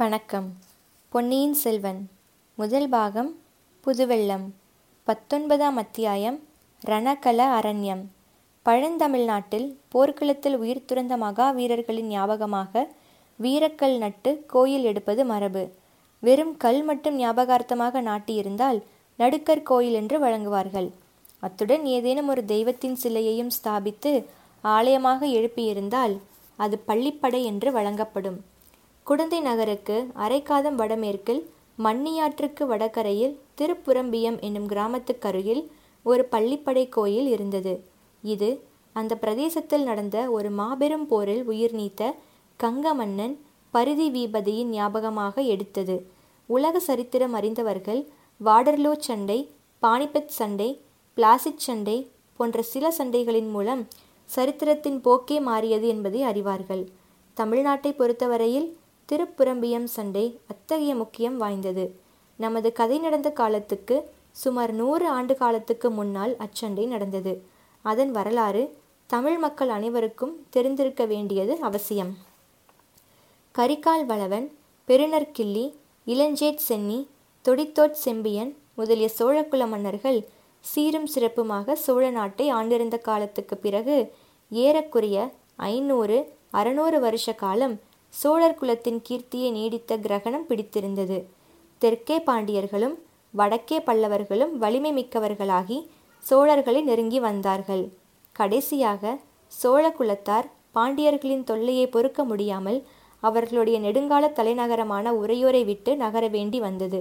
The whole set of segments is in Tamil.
வணக்கம். பொன்னியின் செல்வன். முதல் பாகம் புதுவெள்ளம். பத்தொன்பதாம் அத்தியாயம் ரணகல அரண்யம். பழந்தமிழ்நாட்டில் போர்க்களத்தில் உயிர் துறந்த மகாவீரர்களின் ஞாபகமாக வீரக்கல் நட்டு கோயில் எடுப்பது மரபு. வெறும் கல் மட்டும் ஞாபகார்த்தமாக நாட்டியிருந்தால் நடுக்கர் கோயில் என்று வழங்குவார்கள். அத்துடன் ஏதேனும் ஒரு தெய்வத்தின் சிலையையும் ஸ்தாபித்து ஆலயமாக எழுப்பியிருந்தால் அது பள்ளிப்படை என்று வழங்கப்படும். குடந்தை நகருக்கு அரைக்காதம் வடமேற்கில் மன்னியாற்றுக்கு வடகரையில் திருப்புரம்பியம் என்னும் கிராமத்துக்கருகில் ஒரு பள்ளிப்படை கோயில் இருந்தது. இது அந்த பிரதேசத்தில் நடந்த ஒரு மாபெரும் போரில் உயிர் நீத்த கங்க மன்னன் பரிதி வீபதியின் ஞாபகமாக எடுத்தது. உலக சரித்திரம் அறிந்தவர்கள் வாடர்லோ சண்டை பானிபத் சண்டை பிளாசிட் சண்டை போன்ற சில சண்டைகளின் மூலம் சரித்திரத்தின் போக்கே மாறியது என்பதை அறிவார்கள். தமிழ்நாட்டை பொறுத்தவரையில் திருப்புரம்பியம் சண்டை அத்தகைய முக்கியம் வாய்ந்தது. நமது கதை நடந்த காலத்துக்கு சுமார் நூறு ஆண்டு காலத்துக்கு முன்னால் அச்சண்டை நடந்தது. அதன் வரலாறு தமிழ் மக்கள் அனைவருக்கும் தெரிந்திருக்க வேண்டியது அவசியம். கரிகால் வளவன் பெருநற்கிள்ளி இளஞ்சேட் சென்னி தொடித்தோட் செம்பியன் முதலிய சோழகுல மன்னர்கள் சீரும் சிறப்புமாக சோழ நாட்டை ஆண்டிருந்த காலத்துக்கு பிறகு ஏறக்குறைய ஐநூறு அறுநூறு வருஷ காலம் சோழர் குலத்தின் கீர்த்தியை நீடித்த கிரகணம் பிடித்திருந்தது. தெற்கே பாண்டியர்களும் வடக்கே பல்லவர்களும் வலிமை மிக்கவர்களாகி சோழர்களை நெருங்கி வந்தார்கள். கடைசியாக சோழ குலத்தார் பாண்டியர்களின் தொல்லையை பொறுக்க முடியாமல் அவர்களுடைய நெடுங்கால தலைநகரமான உறையூரை விட்டு நகர வேண்டி வந்தது.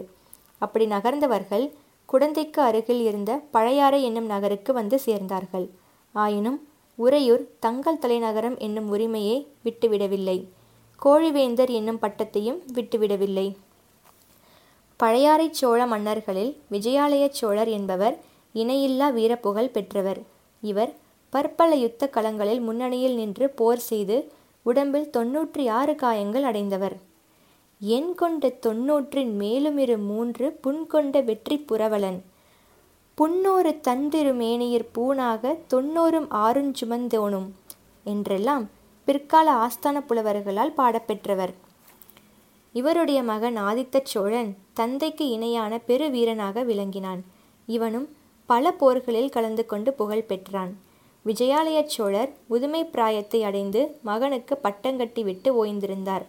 அப்படி நகர்ந்தவர்கள் குடந்தைக்கு அருகில் இருந்த பழையாறை என்னும் நகருக்கு வந்து சேர்ந்தார்கள். ஆயினும் உறையூர் தங்கள் தலைநகரம் என்னும் உரிமையை விட்டுவிடவில்லை. கோழிவேந்தர் என்னும் பட்டத்தையும் விட்டுவிடவில்லை. பழையாறை சோழ மன்னர்களில் விஜயாலய சோழர் என்பவர் இணையில்லா வீரப்புகழ் பெற்றவர். இவர் பற்பல யுத்த களங்களில் முன்னணியில் நின்று போர் செய்து உடம்பில் தொன்னூற்றி ஆறு காயங்கள் அடைந்தவர். எண் கொண்ட தொன்னூற்றின் மேலுமிரு மூன்று புண்கொண்ட வெற்றி புரவலன். புன்னோரு தந்திரு மேனியிற் பூனாக தொன்னூறும் ஆறுஞ்சுமந்தோனும் என்றெல்லாம் பிற்கால ஆஸ்தான புலவர்களால் பாடப்பெற்றவர். இவருடைய மகன் ஆதித்த சோழன் தந்தைக்கு இணையான பெரு வீரனாக விளங்கினான். இவனும் பல போர்களில் கலந்து கொண்டு புகழ் பெற்றான். விஜயாலய சோழர் முதுமை பிராயத்தை அடைந்து மகனுக்கு பட்டங்கட்டி விட்டு ஓய்ந்திருந்தார்.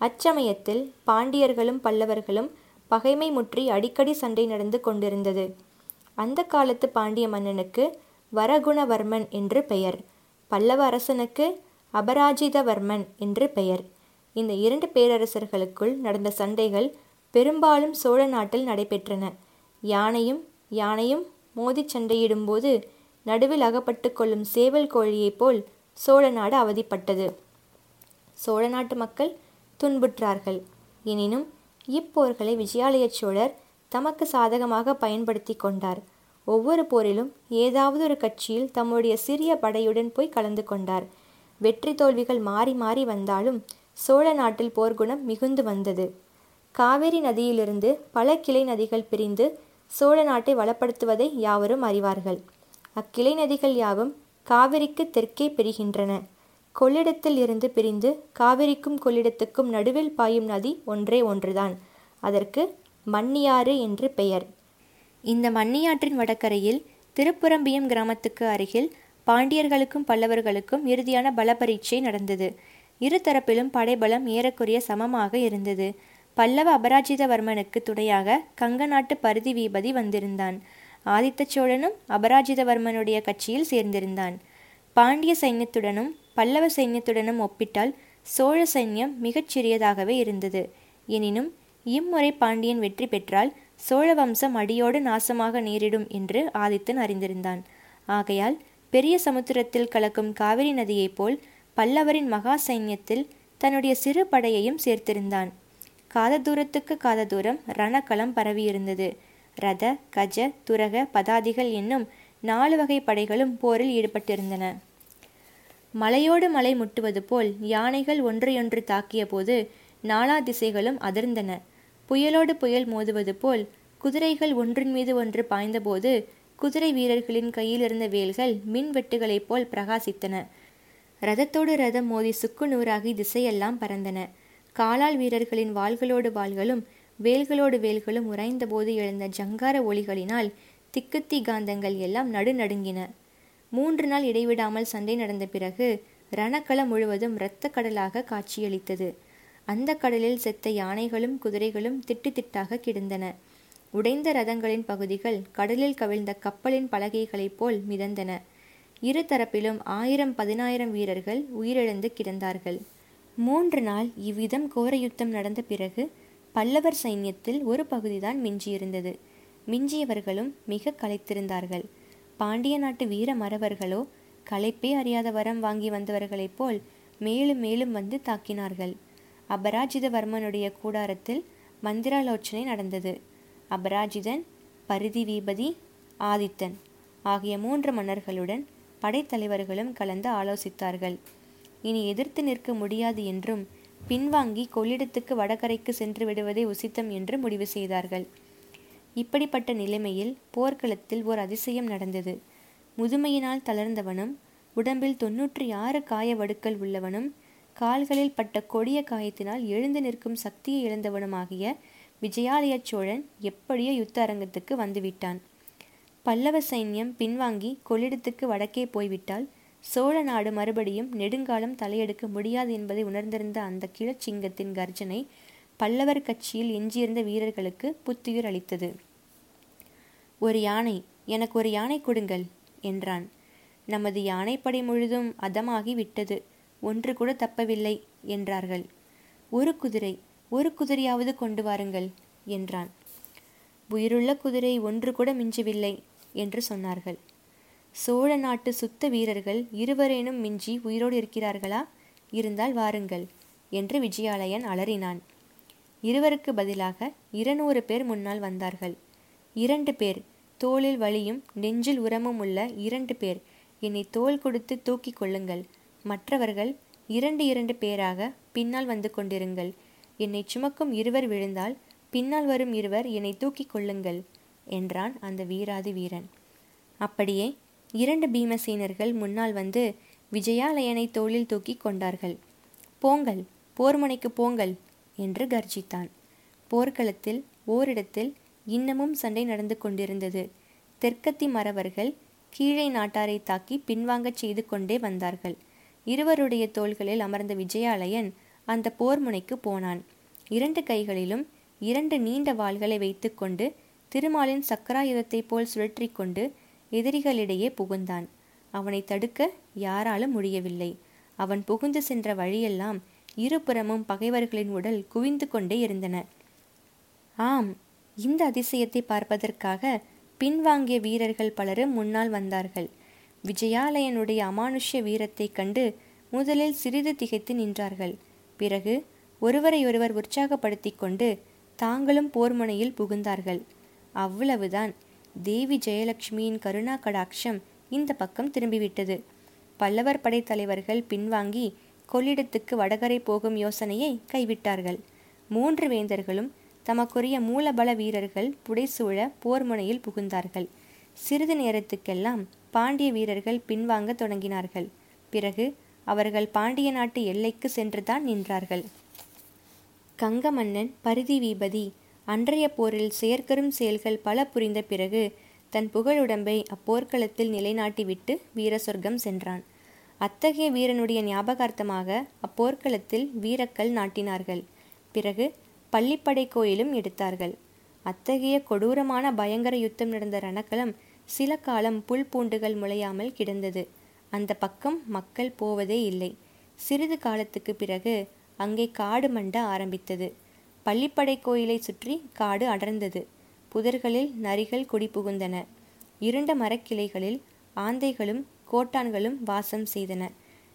அச்சமயத்தில் பாண்டியர்களும் பல்லவர்களும் பகைமை முற்றி அடிக்கடி சண்டை நடந்து கொண்டிருந்தது. அந்த காலத்து பாண்டிய மன்னனுக்கு வரகுணவர்மன் என்று பெயர். பல்லவ அரசனுக்கு அபராஜிதவர்மன் என்று பெயர். இந்த இரண்டு பேரரசர்களுக்குள் நடந்த சண்டைகள் பெரும்பாலும் சோழ நாட்டில் நடைபெற்றன. யானையும் யானையும் மோதிச் சண்டையிடும்போது நடுவில் அகப்பட்டு கொள்ளும் சேவல் கோழியைப் போல் சோழ நாடு அவதிப்பட்டது. சோழ நாட்டு மக்கள் துன்புற்றார்கள். எனினும் இப்போர்களை விஜயாலய சோழர் தமக்கு சாதகமாக பயன்படுத்தி கொண்டார். ஒவ்வொரு போரிலும் ஏதாவது ஒரு கட்சியில் தம்முடைய சிறிய படையுடன் போய் கலந்து கொண்டார். வெற்றி தோல்விகள் மாறி மாறி வந்தாலும் சோழ நாட்டில் போர்க்குணம் மிகுந்து வந்தது. காவேரி நதியிலிருந்து பல கிளை நதிகள் பிரிந்து சோழ நாட்டை வளப்படுத்துவதை யாவரும் அறிவார்கள். அக்கிளை நதிகள் யாவும் காவிரிக்கு தெற்கே பிரிகின்றன. கொள்ளிடத்தில் இருந்து பிரிந்து காவிரிக்கும் கொள்ளிடத்துக்கும் நடுவில் பாயும் நதி ஒன்றே ஒன்றுதான். அதற்கு மன்னியாறு என்று பெயர். இந்த மன்னியாற்றின் வடகரையில் திருப்புரம்பியம் கிராமத்துக்கு அருகில் பாண்டியர்களுக்கும் பல்லவர்களுக்கும் இறுதியான பலபரீட்சை நடந்தது. இரு தரப்பிலும் படைபலம் ஏறக்குறைய சமமாக இருந்தது. பல்லவ அபராஜிதவர்மனுக்கு துணையாக கங்க நாட்டு பருதி வீபதி வந்திருந்தான். ஆதித்த சோழனும் அபராஜிதவர்மனுடைய கட்சியில் சேர்ந்திருந்தான். பாண்டிய சைன்யத்துடனும் பல்லவ சைன்யத்துடனும் ஒப்பிட்டால் சோழ சைன்யம் மிகச் சிறியதாகவே இருந்தது. எனினும் இம்முறை பாண்டியன் வெற்றி பெற்றால் சோழ வம்சம் அடியோடு நாசமாக நேரிடும் என்று ஆதித்தன் அறிந்திருந்தான். ஆகையால் பெரிய சமுத்திரத்தில் கலக்கும் காவிரி நதியைப் போல் பல்லவரின் மகா சைன்யத்தில் தன்னுடைய சிறு படையையும் சேர்த்திருந்தான். காத தூரத்துக்கு காத தூரம் ரணக்களம் பரவியிருந்தது. ரத கஜ துரக பதாதிகள் என்னும் நாலு வகை படைகளும் போரில் ஈடுபட்டிருந்தன. மலையோடு மலை முட்டுவது போல் யானைகள் ஒன்றையொன்று தாக்கிய போது நாலா திசைகளும் அதிர்ந்தன. புயலோடு புயல் மோதுவது போல் குதிரைகள் ஒன்றின் மீது ஒன்று பாய்ந்தபோது குதிரை வீரர்களின் கையில் இருந்த வேல்கள் மின்வெட்டுகளைப் போல் பிரகாசித்தன. ரதத்தோடு ரதம் மோதி சுக்கு நூறாகி திசையெல்லாம் பறந்தன. காலால் வீரர்களின் வாள்களோடு வாள்களும் வேல்களோடு வேல்களும் உறைந்தபோது எழுந்த ஜங்கார ஒளிகளினால் திக்குத்தி காந்தங்கள் எல்லாம் நடுநடுங்கின மூன்று நாள் இடைவிடாமல் சண்டை நடந்த பிறகு ரணக்களம் முழுவதும் இரத்த கடலாக காட்சியளித்தது. அந்த கடலில் செத்த யானைகளும் குதிரைகளும் திட்டு திட்டாக கிடந்தன. உடைந்த ரதங்களின் பகுதிகள் கடலில் கவிழ்ந்த கப்பலின் பலகைகளைப் போல் மிதந்தன. இரு தரப்பிலும் ஆயிரம் பதினாயிரம் வீரர்கள் உயிரிழந்து கிடந்தார்கள். மூன்று நாள் இவ்விதம் கோர யுத்தம் நடந்த பிறகு பல்லவர் சைன்யத்தில் ஒரு பகுதிதான் மிஞ்சியிருந்தது. மிஞ்சியவர்களும் மிக களைத்திருந்தார்கள். பாண்டிய நாட்டு வீர மறவர்களோ களைப்பே அறியாத வரம் வாங்கி வந்தவர்களைப் போல் மேலும் மேலும் வந்து தாக்கினார்கள். அபராஜிதவர்மனுடைய கூடாரத்தில் மந்திராலோச்சனை நடந்தது. அபராஜிதன் பரிதிவீபதி ஆதித்தன் ஆகிய மூன்று மன்னர்களுடன் படைத்தலைவர்களும் கலந்து ஆலோசித்தார்கள். இனி எதிர்த்து நிற்க முடியாது என்றும் பின்வாங்கி கொள்ளிடத்துக்கு வடகரைக்கு சென்று விடுவதே உசித்தம் என்று முடிவு செய்தார்கள். இப்படிப்பட்ட நிலைமையில் போர்க்களத்தில் ஓர் அதிசயம் நடந்தது. முதுமையினால் தளர்ந்தவனும் உடம்பில் தொன்னூற்றி ஆறு காய வடுக்கள் உள்ளவனும் கால்களில் பட்ட கொடிய காயத்தினால் எழுந்து நிற்கும் சக்தியை இழந்தவனுமாகிய விஜயாலய சோழன் எப்படியோ யுத்த அரங்கத்துக்கு வந்துவிட்டான். பல்லவ சைன்யம் பின்வாங்கி கொள்ளிடத்துக்கு வடக்கே போய்விட்டால் சோழ நாடு மறுபடியும் நெடுங்காலம் தலையெடுக்க முடியாது என்பதை உணர்ந்திருந்த அந்த கிழச்சிங்கத்தின் கர்ஜனை பல்லவர் கட்சியில் எஞ்சியிருந்த வீரர்களுக்கு புத்துயிர் அளித்தது. ஒரு யானை எனக்கு ஒரு யானை கொடுங்கள் என்றான். நமது யானைப்படை முழுதும் அதமாகி விட்டது ஒன்று கூட தப்பவில்லை என்றார்கள். ஒரு குதிரை ஒரு குதிரையாவது கொண்டு வாருங்கள் என்றான். உயிருள்ள குதிரை ஒன்று கூட மிஞ்சவில்லை என்று சொன்னார்கள். சோழ நாட்டு சுத்த வீரர்கள் இருவரேனும் மிஞ்சி உயிரோடு இருக்கிறார்களா? இருந்தால் வாருங்கள் என்று விஜயாலயன் அலறினான். இருவருக்கு பதிலாக இருநூறு பேர் முன்னால் வந்தார்கள். இரண்டு பேர் தோளில் வலியும் நெஞ்சில் உரமும் உள்ள இரண்டு பேர் என்னை தோல் கொடுத்து தூக்கிக் கொள்ளுங்கள். மற்றவர்கள் இரண்டு இரண்டு பேராக பின்னால் வந்து கொண்டிருங்கள் என்னை சுமக்கும் இருவர் விழுந்தால் பின்னால் வரும் இருவர் என்னை தூக்கிக் கொள்ளுங்கள் என்றான் அந்த வீராதி வீரன். அப்படியே இரண்டு பீமசேனர்கள் முன்னால் வந்து விஜயாலயனை தோளில் தூக்கி கொண்டார்கள். போங்கள் போர்முனைக்கு போங்கள் என்று கர்ஜித்தான். போர்க்களத்தில் ஓரிடத்தில் இன்னமும் சண்டை நடந்து கொண்டிருந்தது. தெற்கத்தி மறவர்கள் கீழே நாட்டாரை தாக்கி பின்வாங்கச் செய்து கொண்டே வந்தார்கள். இருவருடைய தோள்களில் அமர்ந்த விஜயாலயன் அந்த போர் முனைக்கு போனான். இரண்டு கைகளிலும் இரண்டு நீண்ட வாள்களை வைத்துக்கொண்டு திருமாலின் சக்கராயுதத்தைப் போல் சுழற்றி கொண்டு எதிரிகளிடையே புகுந்தான். அவனை தடுக்க யாராலும் முடியவில்லை. அவன் புகுந்து சென்ற வழியெல்லாம் இருபுறமும் பகைவர்களின் உடல் குவிந்து கொண்டே இருந்தன. ஆம் இந்த அதிசயத்தை பார்ப்பதற்காக பின்வாங்கிய வீரர்கள் பலரும் முன்னால் வந்தார்கள். விஜயாலயனுடைய அமானுஷ்ய வீரத்தைக் கண்டு முதலில் சிறிது திகைத்து நின்றார்கள். பிறகு ஒருவரையொருவர் உற்சாகப்படுத்தி கொண்டு தாங்களும் போர்முனையில் புகுந்தார்கள். அவ்வளவுதான். தேவி ஜெயலட்சுமியின் கருணா கடாட்சம் இந்த பக்கம் திரும்பிவிட்டது. பல்லவர் படைத்தலைவர்கள் பின்வாங்கி கொள்ளிடத்துக்கு வடகரை போகும் யோசனையை கைவிட்டார்கள். மூன்று வேந்தர்களும் தமக்குரிய மூலபல வீரர்கள் புடைசூழ போர்முனையில் புகுந்தார்கள். சிறிது நேரத்துக்கெல்லாம் பாண்டிய வீரர்கள் பின்வாங்க தொடங்கினார்கள். பிறகு அவர்கள் பாண்டிய நாட்டு எல்லைக்கு சென்றுதான் நின்றார்கள். கங்க மன்னன் பரிதி வீபதி அன்றைய போரில் செயற்கரும் செயல்கள் பல புரிந்த பிறகு தன் புகழுடம்பை அப்போர்க்களத்தில் நிலைநாட்டிவிட்டு வீர சொர்க்கம் சென்றான். அத்தகைய வீரனுடைய ஞாபகார்த்தமாக அப்போர்க்களத்தில் வீரக்கல் நாட்டினார்கள். பிறகு பள்ளிப்படை கோயிலும் எடுத்தார்கள். அத்தகைய கொடூரமான பயங்கர யுத்தம் நடந்த ரணக்களம் சில காலம் புல் பூண்டுகள் முளையாமல் கிடந்தது. அந்த பக்கம் மக்கள் போவதே இல்லை. சிறிது காலத்துக்கு பிறகு அங்கே காடு மண்ட ஆரம்பித்தது. பள்ளிப்படை கோயிலை சுற்றி காடு அடர்ந்தது. புதர்களில் நரிகள் குடிபுகுந்தன இருண்ட மரக்கிளைகளில் ஆந்தைகளும் கோட்டான்களும் வாசம் செய்தன.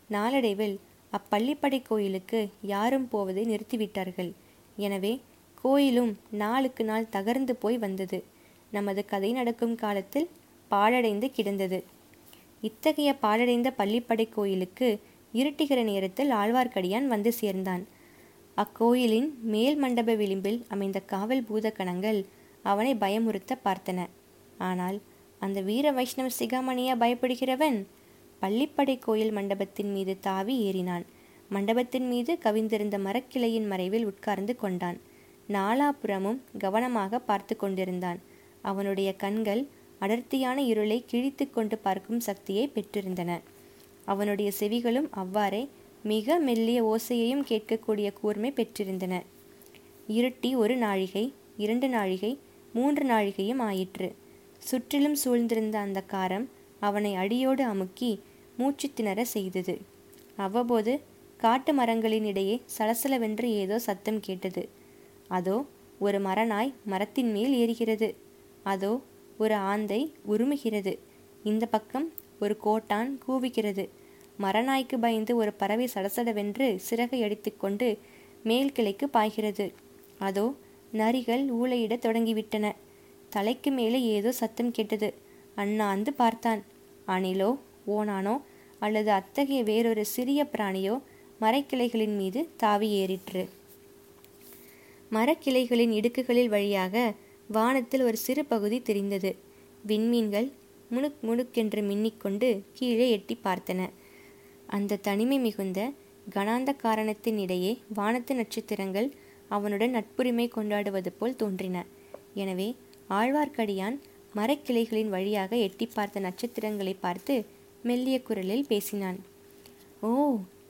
நாளடைவில் அப்பள்ளிப்படை கோயிலுக்கு யாரும் போவதை நிறுத்திவிட்டார்கள். எனவே கோயிலும் நாளுக்கு நாள் தகர்ந்து போய் வந்தது. நமது கதை நடக்கும் காலத்தில் பாழடைந்து கிடந்தது. இத்தகைய பாழடைந்த பள்ளிப்படை கோயிலுக்கு இருட்டுகிற நேரத்தில் ஆழ்வார்க்கடியான் வந்து சேர்ந்தான். அக்கோயிலின் மேல் மண்டப விளிம்பில் அமைந்த காவல் பூதக்கணங்கள் அவனை பயமுறுத்த பார்த்தன. ஆனால் அந்த வீர வைஷ்ணவ சிகாமணியா பயப்படுகிறவன்? பள்ளிப்படை கோயில் மண்டபத்தின் மீது தாவி ஏறினான். மண்டபத்தின் மீது கவிந்திருந்த மரக்கிளையின் மறைவில் உட்கார்ந்து கொண்டான். நாலாபுறமும் கவனமாக பார்த்து கொண்டிருந்தான். அவனுடைய கண்கள் அடர்த்தியான இருளை கிழித்து கொண்டு பார்க்கும் சக்தியை பெற்றிருந்தன. அவனுடைய செவிகளும் அவ்வாறே மிக மெல்லிய ஓசையையும் கேட்கக்கூடிய கூர்மை பெற்றிருந்தன. இருட்டி ஒரு நாழிகை இரண்டு நாழிகை மூன்று நாழிகையும் ஆயிற்று. சுற்றிலும் சூழ்ந்திருந்த அந்த காரம் அவனை அடியோடு அமுக்கி மூச்சு திணற செய்தது. அவ்வப்போது காட்டு மரங்களின் இடையே சலசலவென்று ஏதோ சத்தம் கேட்டது. அதோ ஒரு மரநாய் மரத்தின் மேல் ஏறுகிறது. அதோ ஒரு ஆந்தை உருமுகிறது. இந்த பக்கம் ஒரு கோட்டான் கூவிக்கிறது மரநாய்க்கு பயந்து ஒரு பறவை சடசடவென்று சிறகை அடித்துக்கொண்டு மேல் கிளைக்கு பாய்கிறது. அதோ நரிகள் ஊளையிடத் தொடங்கிவிட்டன. தலைக்கு மேலே ஏதோ சத்தம் கேட்டது. அண்ணாந்து பார்த்தான். அணிலோ ஓனானோ அல்லது அத்தகைய வேறொரு சிறிய பிராணியோ மரக்கிளைகளின் மீது தாவி ஏறிற்று. மரக்கிளைகளின் இடுக்குகளில் வழியாக வானத்தில் ஒரு சிறு பகுதி தெரிந்தது. விண்மீன்கள் முணுக் முணுக்கென்று மின்னிக்கொண்டு கீழே எட்டி பார்த்தன. அந்த தனிமை மிகுந்த கனாந்த காரணத்தின் இடையே வானத்து நட்சத்திரங்கள் அவனுடன் நட்புரிமை கொண்டாடுவது போல் தோன்றின. எனவே ஆழ்வார்க்கடியான் மரக்கிளைகளின் வழியாக எட்டி பார்த்த நட்சத்திரங்களை பார்த்து மெல்லிய குரலில் பேசினான். ஓ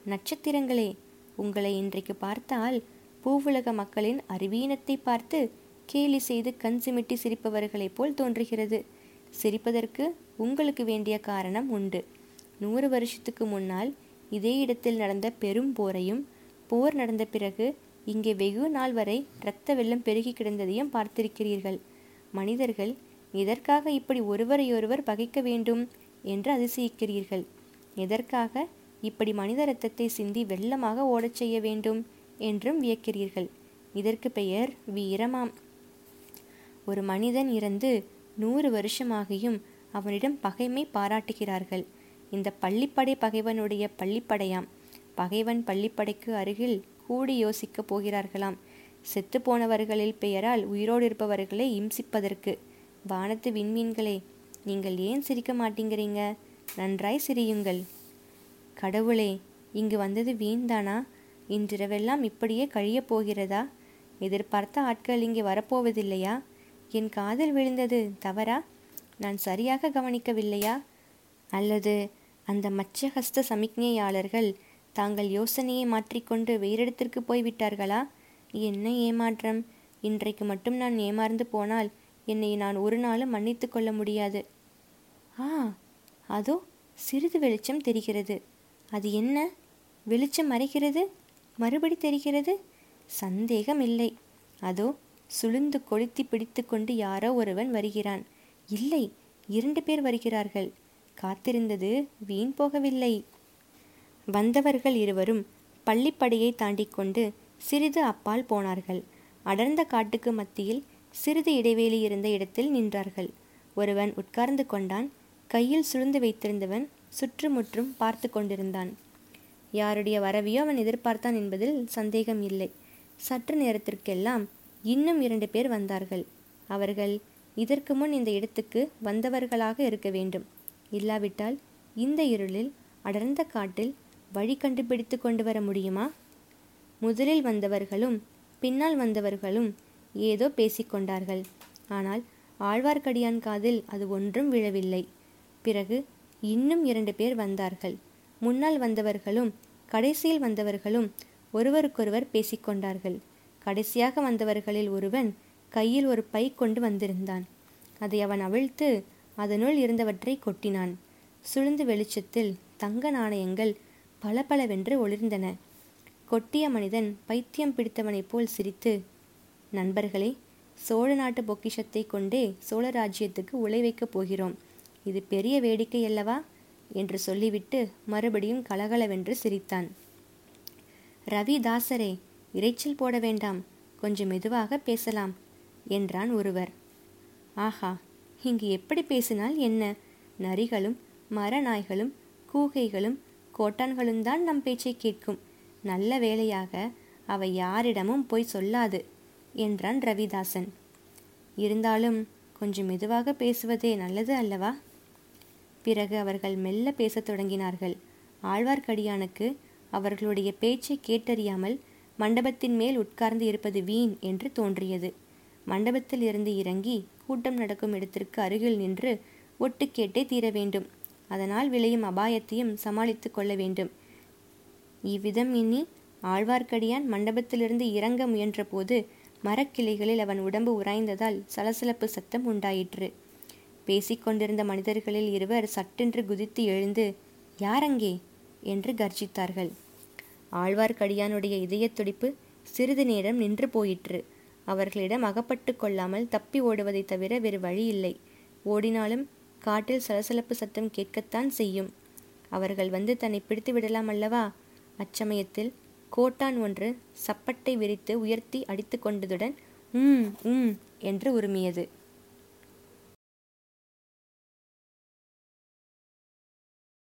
நட்சத்திரங்களே! உங்களை இன்றைக்கு பார்த்தால் பூவுலக மக்களின் அறிவீனத்தை பார்த்து கேலி செய்து கண் சிமிட்டி சிரிப்பவர்களைப் போல் தோன்றுகிறது. சிரிப்பதற்கு உங்களுக்கு வேண்டிய காரணம் உண்டு. நூறு வருஷத்துக்கு முன்னால் இதே இடத்தில் நடந்த பெரும் போரையும் போர் நடந்த பிறகு இங்கே வெகு நாள் வரை இரத்த வெள்ளம் பெருகி கிடந்ததையும் பார்த்திருக்கிறீர்கள். மனிதர்கள் எதற்காக இப்படி ஒருவரையொருவர் பகைக்க வேண்டும் என்று அதிசயிக்கிறீர்கள்? எதற்காக இப்படி மனித இரத்தத்தை சிந்தி வெள்ளமாக ஓடச் செய்ய வேண்டும் என்றும் வியக்கிறீர்கள்? இதற்கு பெயர் வீரமாம். ஒரு மனிதன் இறந்து நூறு வருஷமாகியும் அவனிடம் பகைமை பாராட்டுகிறார்கள். இந்த பள்ளிப்படை பகைவனுடைய பள்ளிப்படையாம். பகைவன் பள்ளிப்படைக்கு அருகில் கூடி யோசிக்கப் போகிறார்களாம். செத்து போனவர்களில் பெயரால் உயிரோடு இருப்பவர்களை இம்சிப்பதற்கு. வானத்து விண்மீன்களே நீங்கள் ஏன் சிரிக்க மாட்டேங்கிறீங்க? நன்றாய் சிரியுங்கள். கடவுளே இங்கு வந்தது வீண்தானா? இன்றிரவெல்லாம் இப்படியே கழியப் போகிறதா? எதிர்பார்த்த ஆட்கள் இங்கே வரப்போவதில்லையா? என் காதில் விழுந்தது தவறா? நான் சரியாக கவனிக்கவில்லையா? அல்லது அந்த மச்சஹஸ்த சமிக்ஞையாளர்கள் தாங்கள் யோசனையை மாற்றிக்கொண்டு வேறிடத்திற்கு போய்விட்டார்களா? என்ன ஏமாற்றம்? இன்றைக்கு மட்டும் நான் ஏமாறந்து போனால் என்னை நான் ஒரு நாளும் மன்னித்து கொள்ள முடியாது. ஆ அதோ சிறிது வெளிச்சம் தெரிகிறது. அது என்ன? வெளிச்சம் மறைக்கிறது மறுபடி தெரிகிறது? சந்தேகம் இல்லை அதோ சுளுந்து கொளுத்தி பிடித்து கொண்டு யாரோ ஒருவன் வருகிறான். இல்லை இரண்டு பேர் வருகிறார்கள். காத்திருந்தது வீண் போகவில்லை. வந்தவர்கள் இருவரும் பள்ளிப்படையை தாண்டி கொண்டு சிறிது அப்பால் போனார்கள். அடர்ந்த காட்டுக்கு மத்தியில் சிறிது இடைவேளி இருந்த இடத்தில் நின்றார்கள். ஒருவன் உட்கார்ந்து கொண்டான். கையில் சுழுந்து வைத்திருந்தவன் சுற்றுமுற்றும் பார்த்து கொண்டிருந்தான். யாருடைய வரவையோ அவன் எதிர்பார்த்தான் என்பதில் சந்தேகம் இல்லை. சற்று நேரத்திற்கெல்லாம் இன்னும் இரண்டு பேர் வந்தார்கள். அவர்கள் இதற்கு முன் இந்த இடத்துக்கு வந்தவர்களாக இருக்க வேண்டும். இல்லாவிட்டால் இந்த இருளில் அடர்ந்த காட்டில் வழி கண்டுபிடித்து கொண்டு வர முடியுமா? முதலில் வந்தவர்களும் பின்னால் வந்தவர்களும் ஏதோ பேசிக்கொண்டார்கள் ஆனால் ஆழ்வார்க்கடியான் காதில் அது ஒன்றும் விழவில்லை. பிறகு இன்னும் இரண்டு பேர் வந்தார்கள். முன்னால் வந்தவர்களும் கடைசியில் வந்தவர்களும் ஒருவருக்கொருவர் பேசிக்கொண்டார்கள் கடைசியாக வந்தவர்களில் ஒருவன் கையில் ஒரு பை கொண்டு வந்திருந்தான். அதை அவன் அவிழ்த்து அதனுள் இருந்தவற்றை கொட்டினான். சுழ்ந்து வெளிச்சத்தில் தங்க நாணயங்கள் பளபளவென்று ஒளிர்ந்தன. கொட்டிய மனிதன் பைத்தியம் பிடித்தவனைப் போல் சிரித்து நண்பர்களே சோழ நாட்டு பொக்கிஷத்தை கொண்டே சோழ ராஜ்யத்துக்கு உலை வைக்கப் போகிறோம். இது பெரிய வேடிக்கை அல்லவா? என்று சொல்லிவிட்டு மறுபடியும் கலகலவென்று சிரித்தான். ரவிதாசரே இறைச்சல் போட வேண்டாம். கொஞ்சம் மெதுவாக பேசலாம் என்றான் ஒருவர். ஆஹா இங்கு எப்படி பேசினால் என்ன? நரிகளும் மரநாய்களும் கூகைகளும் கோட்டான்களும் தான் நம் பேச்சை கேட்கும். நல்ல வேளையாக அவை யாரிடமும் போய் சொல்லாது என்றான் ரவிதாசன். இருந்தாலும் கொஞ்சம் மெதுவாக பேசுவதே நல்லது அல்லவா? பிறகு அவர்கள் மெல்ல பேசத் தொடங்கினார்கள். ஆழ்வார்க்கடியானுக்கு அவர்களுடைய பேச்சை கேட்டறியாமல் மண்டபத்தின் மேல் உட்கார்ந்து இருப்பது வீண் என்று தோன்றியது. மண்டபத்தில் இருந்து இறங்கி கூட்டம் நடக்கும் இடத்திற்கு அருகில் நின்று ஒட்டு கேட்டே தீர வேண்டும். அதனால் விளையும் அபாயத்தையும் சமாளித்துக் கொள்ள வேண்டும். இவ்விதம் இனி ஆழ்வார்க்கடியான் மண்டபத்திலிருந்து இறங்க முயன்றபோது மரக்கிளைகளில் அவன் உடம்பு உராய்ந்ததால் சலசலப்பு சத்தம் உண்டாயிற்று. பேசிக்கொண்டிருந்த மனிதர்களில் இருவர் சட்டென்று குதித்து எழுந்து யாரங்கே என்று கர்ஜித்தார்கள். ஆழ்வார்க்கடியானுடைய இதயத் துடிப்பு சிறிது நேரம் நின்று போயிற்று. அவர்களிடம் அகப்பட்டு கொள்ளாமல் தப்பி ஓடுவதை தவிர வேறு வழி இல்லை. ஓடினாலும் காட்டில் சலசலப்பு சத்தம் கேட்கத்தான் செய்யும். அவர்கள் வந்து தன்னை பிடித்து விடலாம் அல்லவா? அச்சமயத்தில் கோட்டான் ஒன்று சப்பட்டை விரித்து உயர்த்தி அடித்து கொண்டதுடன் உம் உம் என்று உருமியது.